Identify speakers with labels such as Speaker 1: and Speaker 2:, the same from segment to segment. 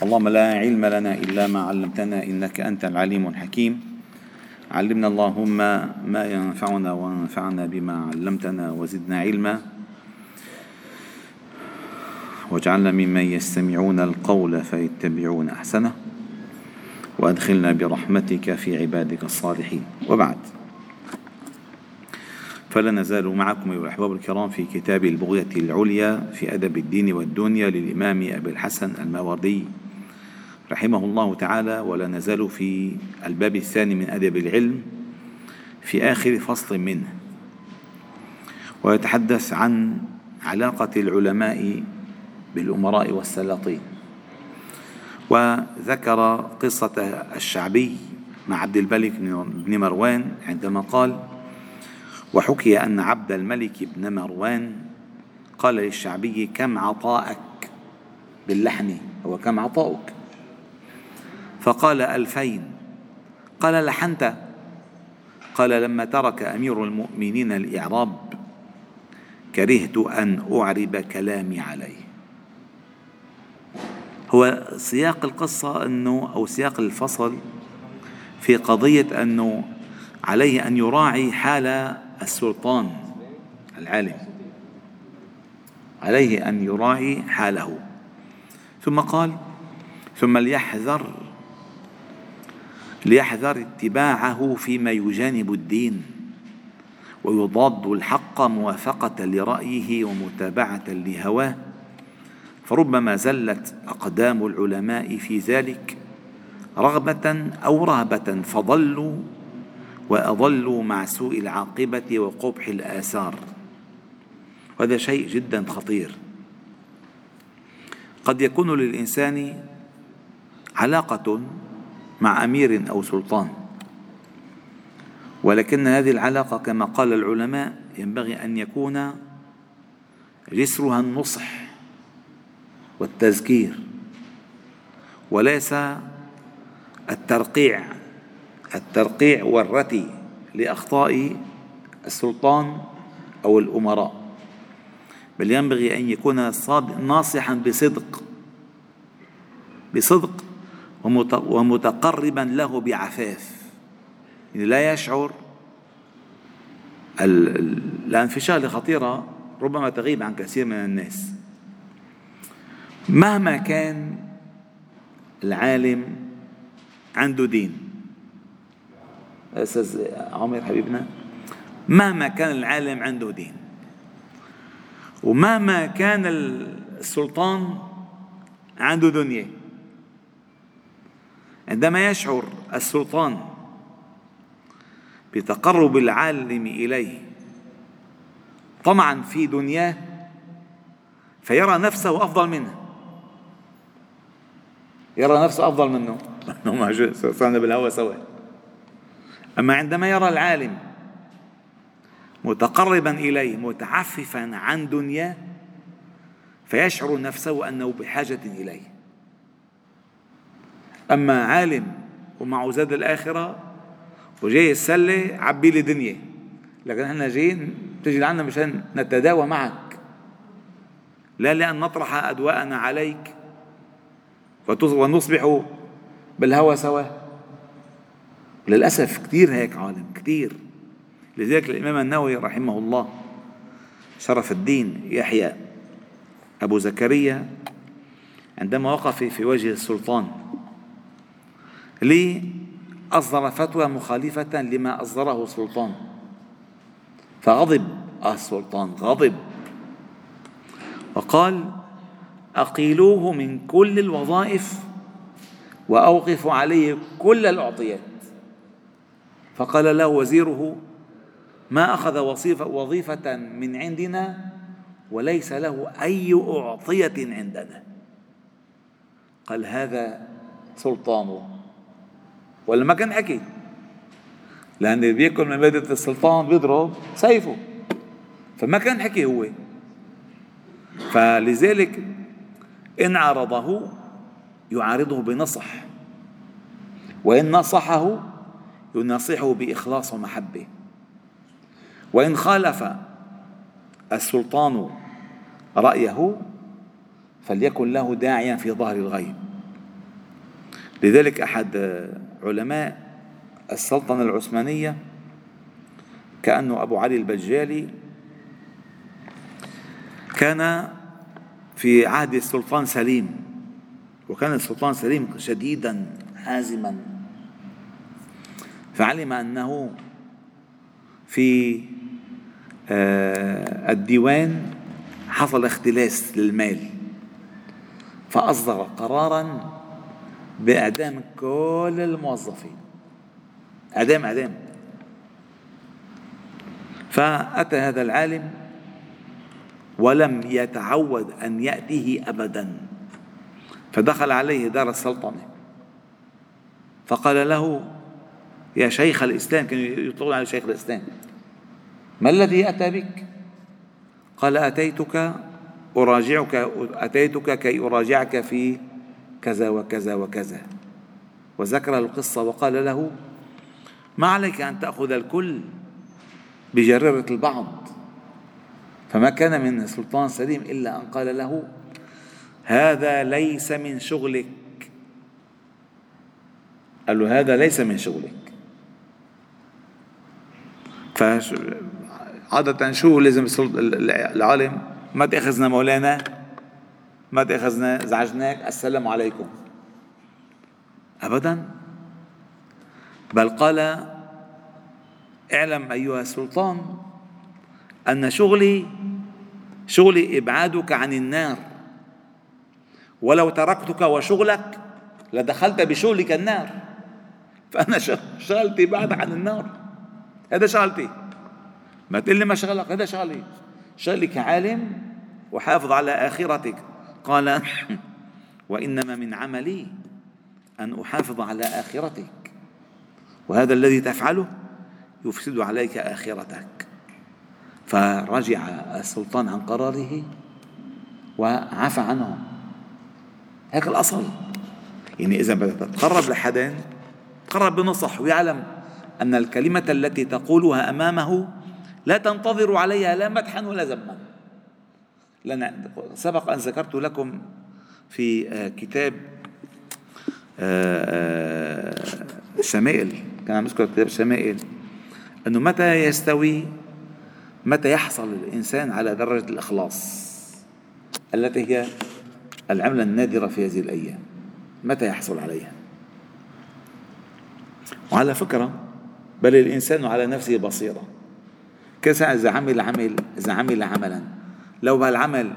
Speaker 1: اللهم لا علم لنا إلا ما علمتنا إنك أنت العليم الحكيم. علمنا اللهم ما ينفعنا وانفعنا بما علمتنا وزدنا علما. واجعلنا ممن يستمعون القول فيتبعون أحسنه. وأدخلنا برحمتك في عبادك الصالحين. وبعد. فلا نزال معكم أيها الأحباب الكرام في كتاب البغية العليا في أدب الدين والدنيا للإمام أبي الحسن الماوردي رحمه الله تعالى ولا نزال في الباب الثاني من أدب العلم في آخر فصل منه. ويتحدث عن علاقة العلماء بالأمراء والسلاطين. وذكر قصة الشعبي مع عبد الملك بن مروان عندما قال وحكي أن عبد الملك بن مروان قال للشعبي كم عطاءك باللحن؟ هو كم عطاؤك؟ فقال ألفين. قال لحنت. قال لما ترك أمير المؤمنين الإعراب كرهت أن أعرب كلامي عليه. هو سياق القصة أنه أو سياق الفصل في قضية أنه عليه أن يراعي حال السلطان العالم. عليه أن يراعي حاله. ثم قال ثم ليحذر ليحذر اتباعه فيما يجانب الدين ويضاد الحق موافقة لرأيه ومتابعة لهواه. فربما زلت أقدام العلماء في ذلك رغبة أو رهبة فضلوا وأضلوا مع سوء العاقبة وقبح الآثار. وهذا شيء جدا خطير. قد يكون للإنسان علاقة مع أمير أو سلطان. ولكن هذه العلاقة كما قال العلماء ينبغي أن يكون جسرها النصح والتذكير وليس الترقيع الترقيع والرتي لأخطاء السلطان أو الأمراء. بل ينبغي أن يكون ناصحا بصدق بصدق ومتقربا له بعفاف. يعني لا يشعر الانفشال خطيرة ربما تغيب عن كثير من الناس. مهما كان العالم عنده دين. أستاذ عمر حبيبنا مهما كان العالم عنده دين. ومهما كان السلطان عنده دنيا. عندما يشعر السلطان بتقرب العالم إليه طمعا في دنياه فيرى نفسه أفضل منه. يرى نفسه أفضل منه. صرنا بالهوى سوا. أما عندما يرى العالم متقربا إليه متعففا عن دنياه فيشعر نفسه أنه بحاجة إليه. أما عالم ومعه زاد الآخرة وجاي السلة عبي لي دنيا. لكن إحنا جايين تجي لعنا مشان نتداوى معك. لا لأن نطرح أدواءنا عليك. ونصبح بالهوى سوا. للأسف كثير هيك عالم كثير لذلك الإمام النووي رحمه الله شرف الدين يحيى أبو زكريا عندما وقف في وجه السلطان. لي أصدر فتوى مخالفة لما أصدره السلطان فغضب. السلطان غضب. وقال أقيلوه من كل الوظائف وأوقفوا عليه كل الأعطيات. فقال له وزيره ما أخذ وظيفة من عندنا وليس له أي أعطية عندنا. قال هذا سلطانه. ولا ما كان حكي. لأن اللي بياكل من مادة السلطان بيضرب سيفه. فما كان حكي هو. فلذلك إن عارضه يعارضه بنصح. وإن نصحه ينصحه بإخلاص ومحبة. وإن خالف السلطان رأيه فليكن له داعيا في ظهر الغيب. لذلك أحد علماء السلطنة العثمانية كأنه أبو علي البجالي كان في عهد السلطان سليم وكان السلطان سليم شديدا حازما فعلم أنه في آه، الديوان حصل اختلاس للمال فأصدر قرارا بإعدام كل الموظفين. إعدام إعدام. فأتى هذا العالم ولم يتعود أن يأتيه أبدا. فدخل عليه دار السلطنة. فقال له يا شيخ الإسلام كانوا يطلقون على شيخ الإسلام. ما الذي أتى بك? قال أتيتك أراجعك أتيتك كي أراجعك في كذا وكذا وكذا. وذكر القصة وقال له ما عليك أن تأخذ الكل بجريرة البعض؟ فما كان من سلطان سليم إلا أن قال له هذا ليس من شغلك. قال له هذا ليس من شغلك. فعادة شو لازم العالم؟ ما تأخذنا مولانا ما تأخذنا زعجناك. السلام عليكم. أبدا. بل قال اعلم أيها السلطان أن شغلي شغلي إبعادك عن النار. ولو تركتك وشغلك لدخلت بشغلك النار. فأنا شغلتي بعد عن النار. هذا شغلتي. ما تقول لي ما شغلك هذا شغلي. شغلي كعالم وحافظ على آخرتك. قال وإنما من عملي أن أحافظ على آخرتك. وهذا الذي تفعله يفسد عليك آخرتك. فرجع السلطان عن قراره وعفى عنه هيك الأصل. يعني إذا بدك تتقرب لحدا تقرب بنصح ويعلم أن الكلمة التي تقولها أمامه لا تنتظر عليها لا مدحا ولا ذما. لأن سبق أن ذكرت لكم في آه، كتاب الشمائل آه، آه، كان عم يذكر كتاب الشمائل أنه متى يستوي متى يحصل الإنسان على درجة الإخلاص التي هي العملة النادرة في هذه الأيام؟ متى يحصل عليها؟ وعلى فكرة بل الإنسان على نفسه بصيرة. كسا إذا عمل عمل إذا عمل عملا؟ لو بهالعمل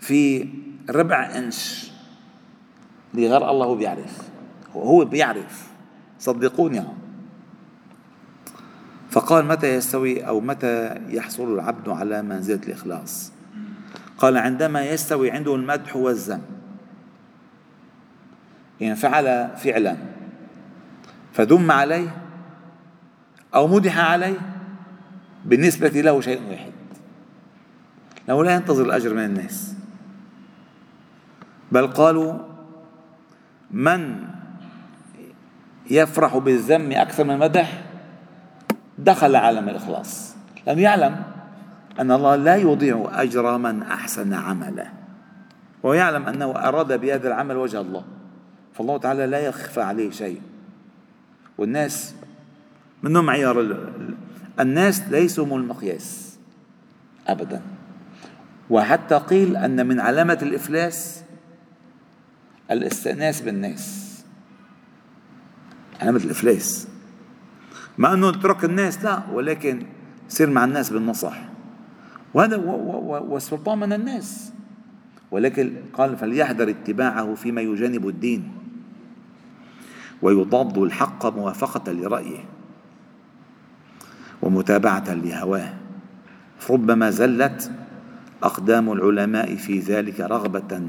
Speaker 1: في ربع إنش لغير الله بيعرف. هو بيعرف. صدقوني فقال متى يستوي أو متى يحصل العبد على منزلة الإخلاص؟ قال عندما يستوي عنده المدح والذم. يعني فعل فعلا. فذم عليه أو مدح عليه بالنسبة له شيء واحد. له لا ينتظر الأجر من الناس. بل قالوا من يفرح بالذم أكثر من المدح؟ دخل عالم الإخلاص. لأنه يعلم أن الله لا يضيع أجر من أحسن عمله. ويعلم أنه أراد بهذا العمل وجه الله. فالله تعالى لا يخفى عليه شيء. والناس منهم معيار الناس ليسوا المقياس أبدا. وحتى قيل أن من علامة الإفلاس الاستئناس بالناس. علامة الإفلاس. ما إنه اترك الناس لا ولكن سير مع الناس بالنصح. وهذا والسلطان من الناس. ولكن قال فليحذر اتباعه فيما يجانب الدين. ويضاد الحق موافقة لرأيه. ومتابعة لهواه. ربما زلت أقدام العلماء في ذلك رغبة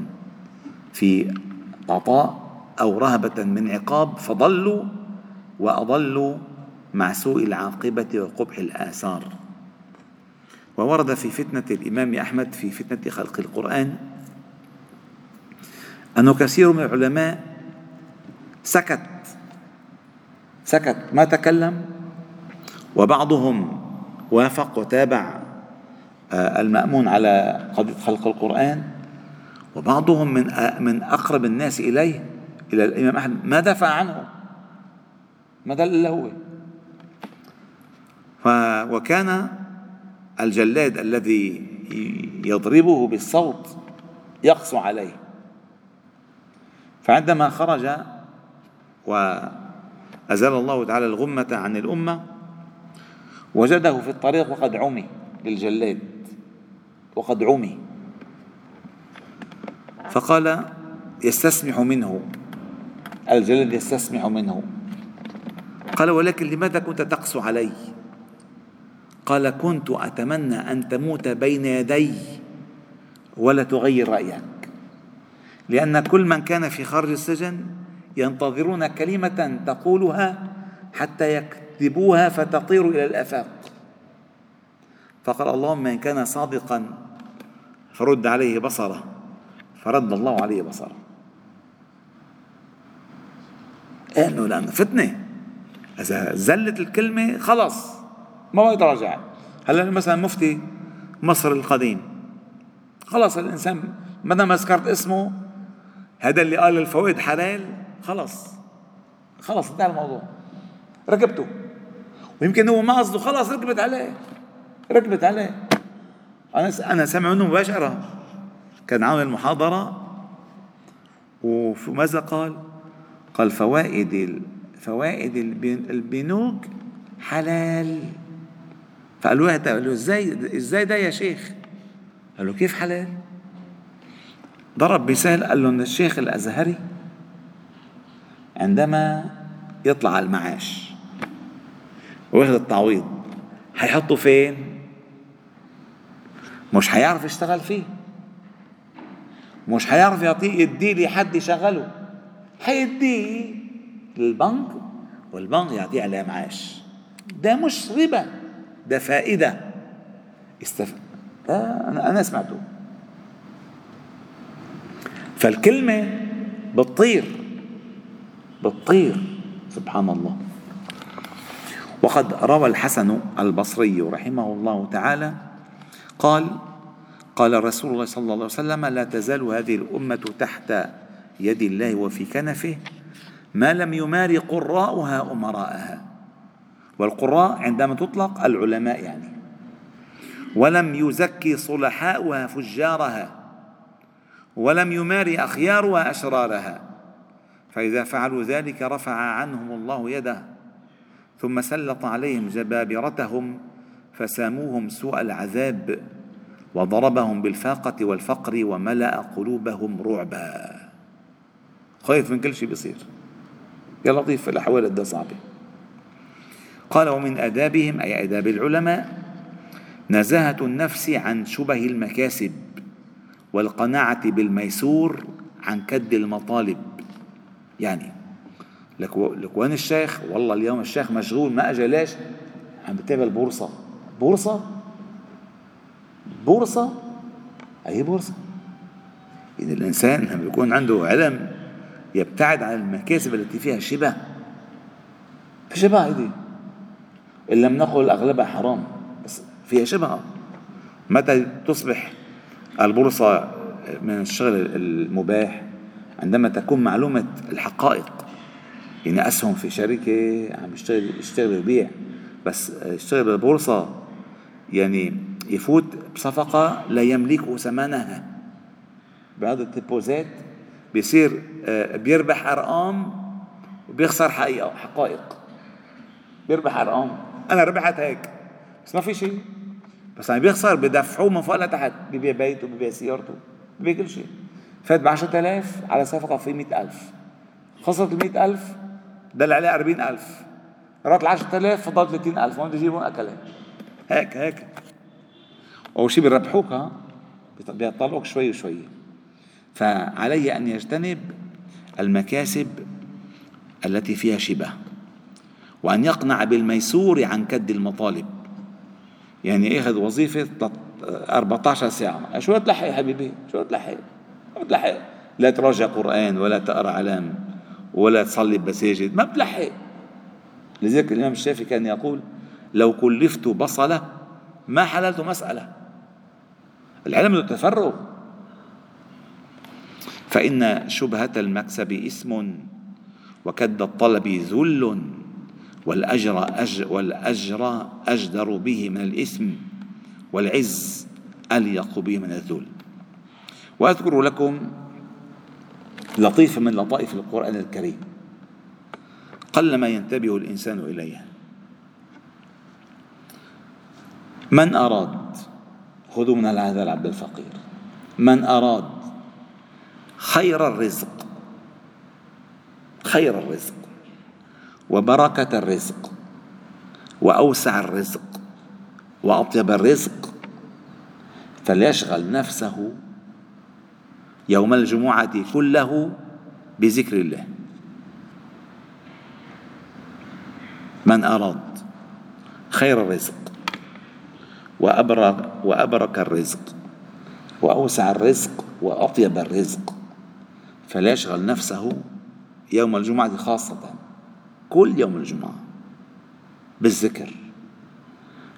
Speaker 1: في عطاء أو رهبة من عقاب فضلوا وأضلوا مع سوء العاقبة وقبح الآثار. وورد في فتنة الإمام أحمد في فتنة خلق القرآن أنه كثير من العلماء سكت سكت ما تكلم وبعضهم وافق وتابع المأمون على قضية خلق القرآن وبعضهم من من أقرب الناس إليه إلى الإمام أحمد ما دافع عنه. ما دل إلا هو. وكان الجلاد الذي يضربه بالصوت يقسو عليه. فعندما خرج وأزال الله تعالى الغمة عن الأمة وجده في الطريق وقد عمي للجلاد. وقد عمي. فقال يستسمح منه. الجلد يستسمح منه. قال ولكن لماذا كنت تقسو علي؟ قال كنت أتمنى أن تموت بين يدي ولا تغير رأيك. لأن كل من كان في خارج السجن ينتظرون كلمة تقولها حتى يكذبوها فتطير إلى الآفاق. فقال اللهم إن كان صادقا فرد عليه بصره. فرد الله عليه بصره. انه لأنه فتنة. إذا زلت الكلمة خلص ما يتراجع هلا مثلا مفتي مصر القديم؟ خلص الإنسان ما دام ذكرت اسمه هذا اللي قال الفوائد حلال خلص خلص انتهى الموضوع. ركبته. ويمكن هو ما قصده خلص ركبت عليه. ركبت عليه. أنا أنا سامع منه مباشرة كان عامل محاضره وماذا قال؟ قال فوائد فوائد البنوك حلال فقال واحد قال له إزاي إزاي ده يا شيخ؟ قال له كيف حلال؟ ضرب مثال قال له إن الشيخ الأزهري عندما يطلع المعاش وياخذ التعويض حيحطه فين؟ مش حيعرف يشتغل فيه. مش يعطيه يديه لحد يشغله. حيديه للبنك والبنك يعطيه عليه معاش. ده مش ربا ده فائدة. استف... أنا أنا سمعته. فالكلمة بتطير بتطير سبحان الله وقد روى الحسن البصري رحمه الله تعالى قال قال رسول الله صلى الله عليه وسلم لا تزال هذه الأمة تحت يد الله وفي كنفه ما لم يماري قراءها أمراءها. والقراء عندما تطلق العلماء يعني. ولم يزكي صلحاؤها فجارها ولم يماري أخيارها أشرارها فإذا فعلوا ذلك رفع عنهم الله يده ثم سلط عليهم جبابرتهم فساموهم سوء العذاب وضربهم بالفاقة والفقر وملأ قلوبهم رعبا. خايف من كل شيء بيصير. يا لطيف الأحوال قد صعبة. قال ومن آدابهم أي آداب العلماء نزاهة النفس عن شبه المكاسب والقناعة بالميسور عن كد المطالب. يعني لك وين الشيخ؟ والله اليوم الشيخ مشغول ما اجى ليش؟ عم بتابع البورصة. بورصة؟ بورصة؟ أي بورصة؟ إذا الإنسان لما بيكون عنده علم يبتعد عن المكاسب التي فيها شبه في شبه هيدي إن لم نقل أغلبها حرام بس فيها شبه. متى تصبح البورصة من الشغل المباح؟ عندما تكون معلومة الحقائق. يعني أسهم في شركة عم يشتغل يشتغل يبيع بس يشتغل بالبورصة يعني يفوت بصفقة لا يملك ثمنها. بعض الديبوزات بيصير آه، بيربح أرقام وبيخسر حقيقة حقائق. بيربح أرقام. أنا ربحت هيك. بس ما في شيء. بس عم بيخسر بدفعوه من فوق لتحت. ببيع بيته ببيع سيارته ببيع كل شيء. فات ب 10000 على صفقة في 100000 خسرت ال 100000 دل عليه 40000 رات ال 10000 فضل 30000 وين بده يجيبون أكلها هيك هيك. أول شيء بيربحوك ها؟ بيطلعوك شوي وشوي. فعلي أن يجتنب المكاسب التي فيها شبه وأن يقنع بالميسور عن كد المطالب. يعني ياخذ وظيفة؟ 14 ساعة. شو تلحق حبيبي؟ شو تلحق؟ ما بتلحق لا تراجع قرآن ولا تقرأ علام ولا تصلي بمساجد. ما بتلحق. لذلك الإمام الشافعي كان يقول لو كلفت بصلة ما حللت مسألة. العلم له تفرغ فإن شبهة المكسب اسم وكد الطلب ذل والأجر, أج والأجر أجدر به من الإثم والعز أليق به من الذل. وأذكر لكم لطيفة من لطائف القرآن الكريم. قلما ينتبه الإنسان إليها من أراد؟ خذوا من هذا العبد الفقير. من أراد خير الرزق خير الرزق وبركة الرزق وأوسع الرزق وأطيب الرزق فليشغل نفسه يوم الجمعة كله بذكر الله. من أراد خير الرزق وأبرك, وأبرك الرزق وأوسع الرزق وأطيب الرزق. فليشغل نفسه يوم الجمعة خاصة كل يوم الجمعة بالذكر.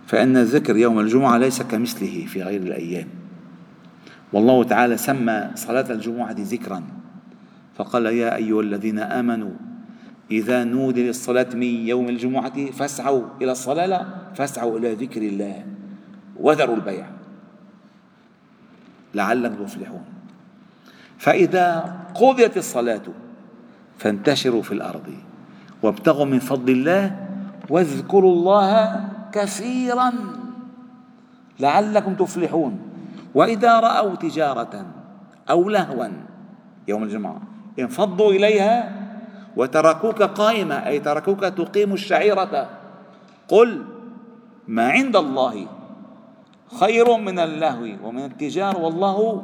Speaker 1: فإن الذكر يوم الجمعة ليس كمثله في غير الأيام. والله تعالى سمى صلاة الجمعة ذكرا فقال يا أيها الذين آمنوا إذا نودي للصلاة من يوم الجمعة فاسعوا إلى الصلاة لا فاسعوا إلى ذكر الله. وذروا البيع. لعلكم تفلحون فإذا قضيت الصلاة فانتشروا في الأرض وابتغوا من فضل الله واذكروا الله كثيرا لعلكم تفلحون. وإذا رأوا تجارة أو لهوا يوم الجمعة انفضوا إليها وتركوك قائمة أي تركوك تقيم الشعيرة قل ما عند الله خير من اللهو ومن التجار والله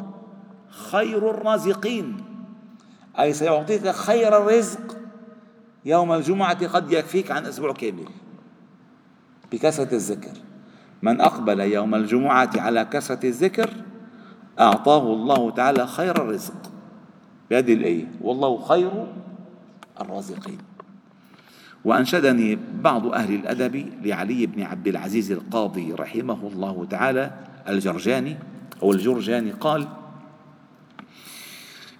Speaker 1: خير الرازقين. أي سيعطيك خير الرزق يوم الجمعة قد يكفيك عن أسبوع كامل. بكثرة الذكر. من أقبل يوم الجمعة على كثرة الذكر أعطاه الله تعالى خير الرزق. بهذه الآية؟ والله خير الرازقين. وأنشدني بعض أهل الأدب لعلي بن عبد العزيز القاضي رحمه الله تعالى الجرجاني. أو الجرجاني قال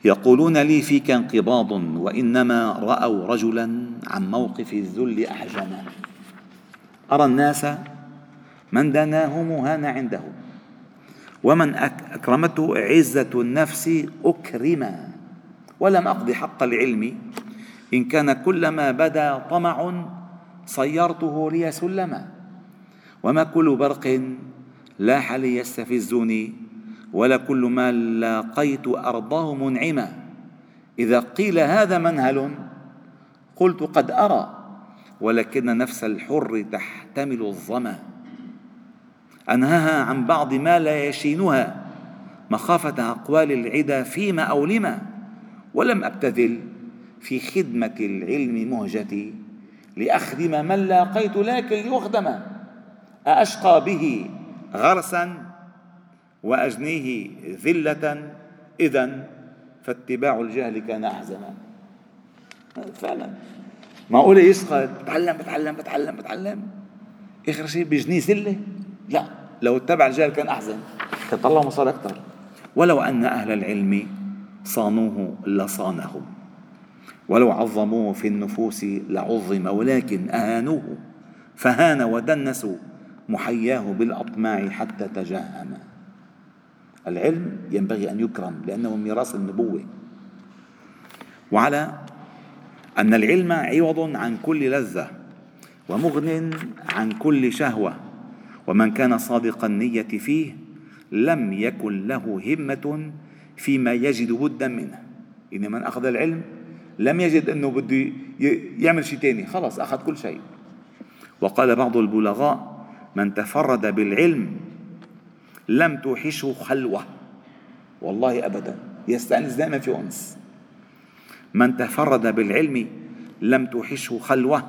Speaker 1: يقولون لي فيك انقباض وإنما رأوا رجلا عن موقف الذل أحجما. أرى الناس من دناه مهان عنده ومن أكرمته عزة النفس أكرما. ولم أقض حق العلم إن كان كلما بدا طمع صيرته لي سلما وما كل برق لاح ليستفزني ولا كل ما لاقيت أرضاه منعما. إذا قيل هذا منهل قلت قد أرى ولكن نفس الحر تحتمل الظما. أنهاها عن بعض ما لا يشينها مخافة أقوال العدا فيما أو لما ولم أبتذل في خدمة العلم مهجتي لأخدم من لاقيت لكن ليخدم أأشقى به غرسا وأجنيه ذلة. إذا فاتباع الجهل كان أحزنا فعلا. معقولة يشقى بتعلم بتعلم بتعلم بتعلم. آخر شيء بجنيه ذلة؟ لا. لو اتبع الجهل كان أحزن كان طلع مصاري أكثر ولو أن أهل العلم صانوه لصانهم. ولو عظموه في النفوس لعظم ولكن أهانوه فهان ودنسوا محياه بالأطماع حتى تجهم. العلم ينبغي أن يكرم لأنه ميراث النبوة. وعلى أن العلم عوض عن كل لذة ومغن عن كل شهوة. ومن كان صادق النية فيه لم يكن له همة فيما يجد بدا منه. إن من أخذ العلم لم يجد أنه بده يعمل شيء تاني. خلص أخذ كل شيء. وقال بعض البلغاء من تفرد بالعلم لم توحشه خلوة. والله أبدا. يستأنس دائما في أنس. من تفرد بالعلم لم توحشه خلوة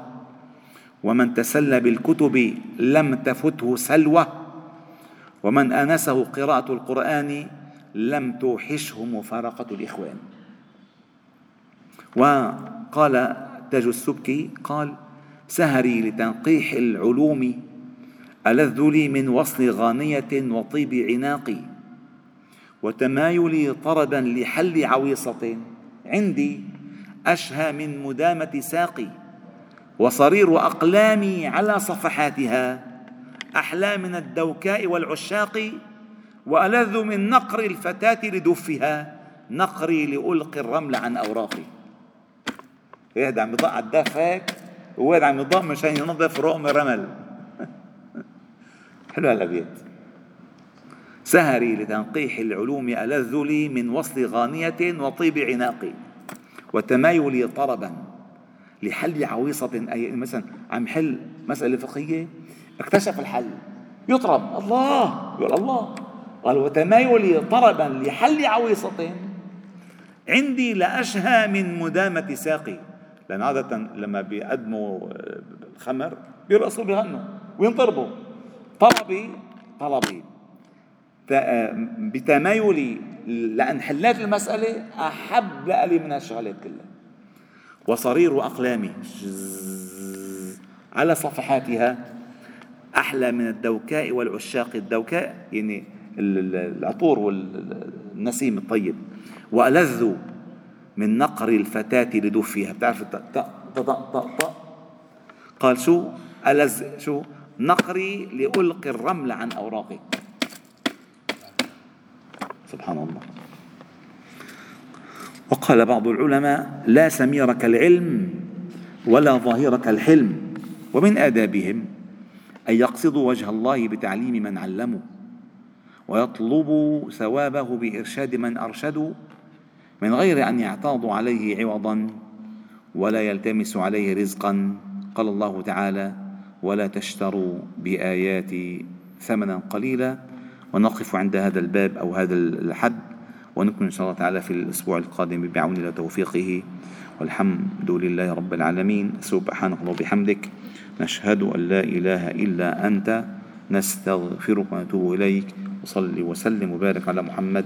Speaker 1: ومن تسلى بالكتب لم تفته سلوة ومن آنسه قراءة القرآن لم توحشه مفارقة الإخوان. وقال تاج السبكي قال سهري لتنقيح العلوم ألذ لي من وصل غانية وطيب عناقي وتمايلي طردا لحل عويصة عندي أشهى من مدامة ساقي وصرير أقلامي على صفحاتها أحلى من الدوكاء والعشاق وألذ من نقر الفتاة لدفها نقري لألقي الرمل عن أوراقي. واحد عم يضاء على هيك وواحد عم يضاء مشان ينظف رقم رمل حلو هالأبيات سهري لتنقيح العلوم ألذ لي من وصل غانية وطيب عناقي وتمايلي طربا لحل عويصة أي مثلا عم حل مسألة فقهية اكتشف الحل. يطرب. الله! يقول الله. قال وتمايلي طربا لحل عويصة عندي لأشهى من مدامة ساقي. لأن عادة لما بيقدموا الخمر بيرقصوا بيغنوا وينطربوا. طلبي طلبي بتمايلي لأن حليت المسألة أحب لي من الشغلات كلها. وصرير أقلامي على صفحاتها أحلى من الدوكاء والعشاق. الدوكاء يعني العطور والنسيم الطيب. وألذ من نقر الفتاة لدفها بتعرف قال شو؟ ألذ شو؟ نقري لألقي الرمل عن أوراقي سبحان الله. وقال بعض العلماء لا سمير كالعلم ولا ظاهر كالحلم ومن آدابهم أن يقصدوا وجه الله بتعليم من علموا ويطلبوا ثوابه بإرشاد من أرشدوا من غير أن يعتاضوا عليه عوضا ولا يلتمسوا عليه رزقا. قال الله تعالى ولا تشتروا بآياتي ثمنا قليلا. ونقف عند هذا الباب أو هذا الحد ونكمل إن شاء الله تعالى في الأسبوع القادم بعون الله وتوفيقه والحمد لله رب العالمين. سبحانك اللهم وبحمدك. نشهد أن لا إله إلا أنت. نستغفرك ونتوب إليك. وصلي وسلم وبارك على محمد.